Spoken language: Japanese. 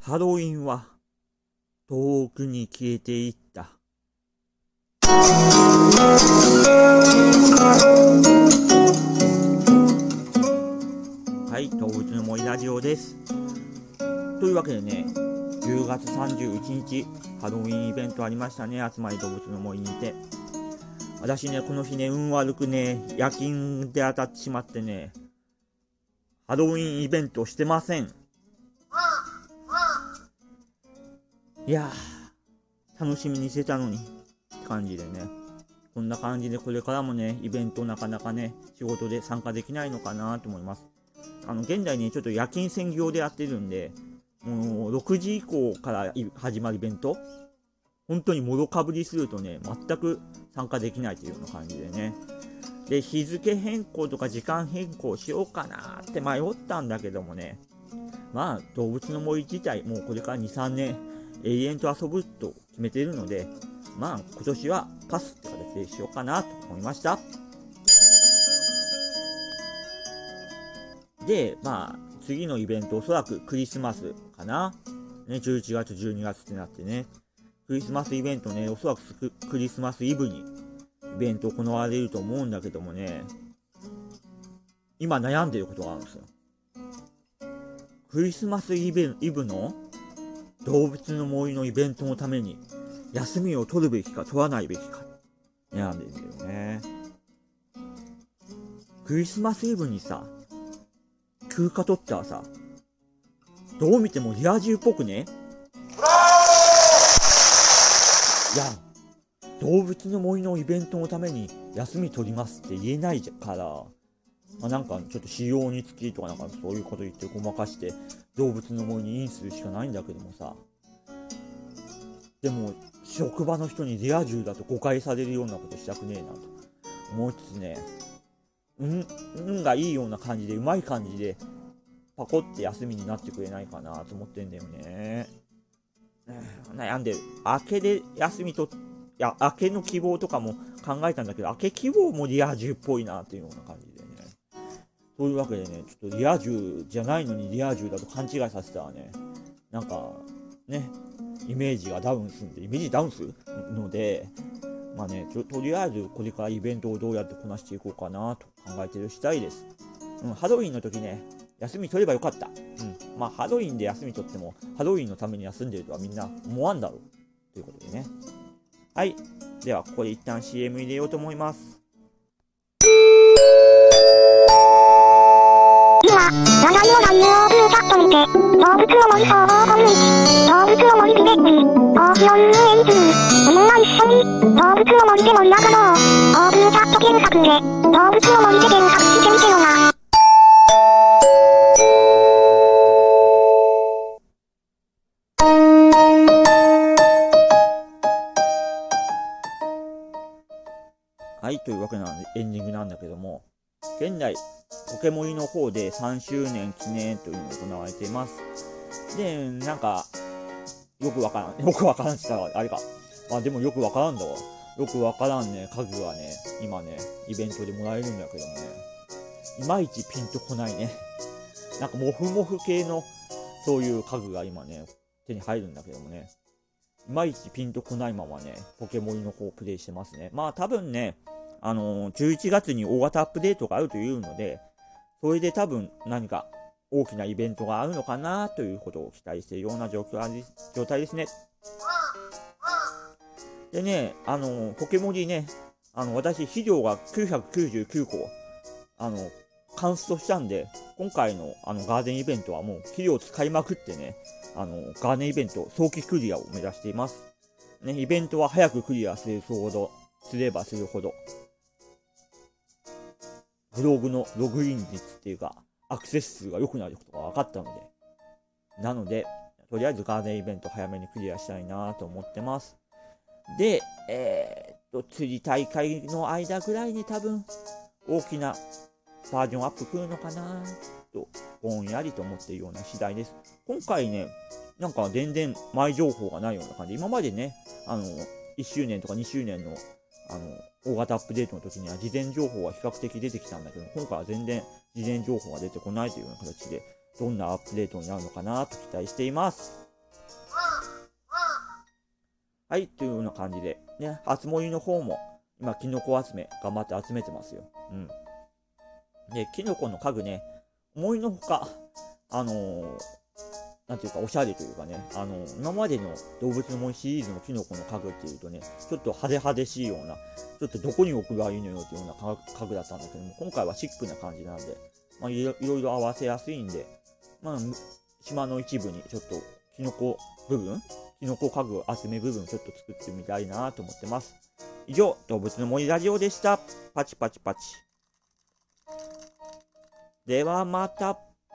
ハロウィンは遠くに消えていった。はい、動物の森ラジオです。というわけでね、10月31日、ハロウィンイベントありましたね、集まり動物の森にて。私ね、この日ね、運悪くね、夜勤で当たってしまってね、ハロウィンイベントしてません。いやー、楽しみにしてたのに、って感じでね。こんな感じでこれからもね、イベントなかなかね、仕事で参加できないのかなと思います。あの、現在ね、ちょっと夜勤専業でやってるんで、もう6時以降から始まるイベント、本当にもろかぶりするとね、全く参加できないというような感じでね。で、日付変更とか時間変更しようかなって迷ったんだけどもね、まあ、動物の森自体、もうこれから2、3年、永遠と遊ぶと決めているので、まあ、今年はパスって形でしようかなと思いました。で、まあ、次のイベント、おそらくクリスマスかな。ね、11月、12月ってなってね。クリスマスイベントね、おそらくクリスマスイブにイベント行われると思うんだけどもね、今悩んでることがあるんですよ。クリスマスイベイブの動物の森のイベントのために休みを取るべきか取らないべきか。悩んでるんだよね。クリスマスイブにさ、休暇取ったらさ、どう見てもリア充っぽくね？いや、動物の森のイベントのために休み取りますって言えないから、まあ、なんかちょっと仕様につきとかなんかそういうこと言ってごまかして動物の森にインするしかないんだけどもさ。でも、職場の人にリア充だと誤解されるようなことしたくねえなと思いつつね、うん、運がいいような感じで、うまい感じで、パコって休みになってくれないかなと思ってんだよね。悩んでる。明けで休みと、いや、明けの希望とかも考えたんだけど、明け希望もリア充っぽいなっていうような感じ。そういうわけでね、ちょっとリア充じゃないのにリア充だと勘違いさせたらね、なんか、ね、イメージがダウンするんで、イメージダウンするので、まあね、とりあえずこれからイベントをどうやってこなしていこうかなと考えてる次第です。うん、ハロウィンの時ね、休み取ればよかった。うん。まあ、ハロウィンで休み取っても、ハロウィンのために休んでるとはみんな思わんだろう。ということでね。はい。では、ここで一旦 CM 入れようと思います。では、話題の内容をフルチャットにて、動物の森総合コミュニティ、動物の森ビレッジ、を気を運営する。みんな一緒に、動物の森で盛り上がろう。オープンチャット検索で、動物の森で検索してみてよな。はい。というわけなんで、エンディングなんだけども、現在、ポケモリの方で3周年記念というのが行われています。で、なんか、よくわからん。よくわからんって言ったら、あれか。まあでもよくわからんだわ。よくわからんね、家具がね、今ね、イベントでもらえるんだけどもね、いまいちピンとこないね。なんかモフモフ系の、そういう家具が今ね、手に入るんだけどもね、いまいちピンとこないままね、ポケモリの方をプレイしてますね。まあ多分ね、あのー11月に大型アップデートがあるというので、それで多分何か大きなイベントがあるのかなということを期待しているような状況状態ですね。でね、あのーポケモリね、あの、私、肥料が999個、あの、カンストしたんで、今回のあのガーデンイベントはもう肥料を使いまくってね、あの、ガーデンイベント、早期クリアを目指しています。ね、イベントは早くクリアするほど、すればするほど、ブログのログイン率っていうか、アクセス数が良くなることが分かったので、なので、とりあえずガーデンイベント早めにクリアしたいなと思ってます。で、えー、っと、次大会の間ぐらいに多分、大きなバージョンアップ来るのかなと、ぼんやりと思っているような次第です。今回ね、なんか全然前情報がないような感じ。今までね、あの、1周年とか2周年の、あの、大型アップデートの時には事前情報は比較的出てきたんだけど、今回は全然事前情報が出てこないというような形で、どんなアップデートになるのかなと期待しています。はい、というような感じで、ね、熱盛の方も、今、キノコ集め、頑張って集めてますよ。うん。で、キノコの家具ね、思いのほか、あのー、なんていうか、おしゃれというかね、あの今までの動物の森シリーズのキノコの家具っていうとね、ちょっと派手派手しいような、ちょっとどこに置くがいいのよっていうような家具だったんだけども、今回はシックな感じなんで、まあ、いろいろいろ合わせやすいんで、まあ、島の一部にちょっとキノコ部分、キノコ家具集め部分ちょっと作ってみたいなと思ってます。以上、動物の森ラジオでした。パチパチパチ。ではまた。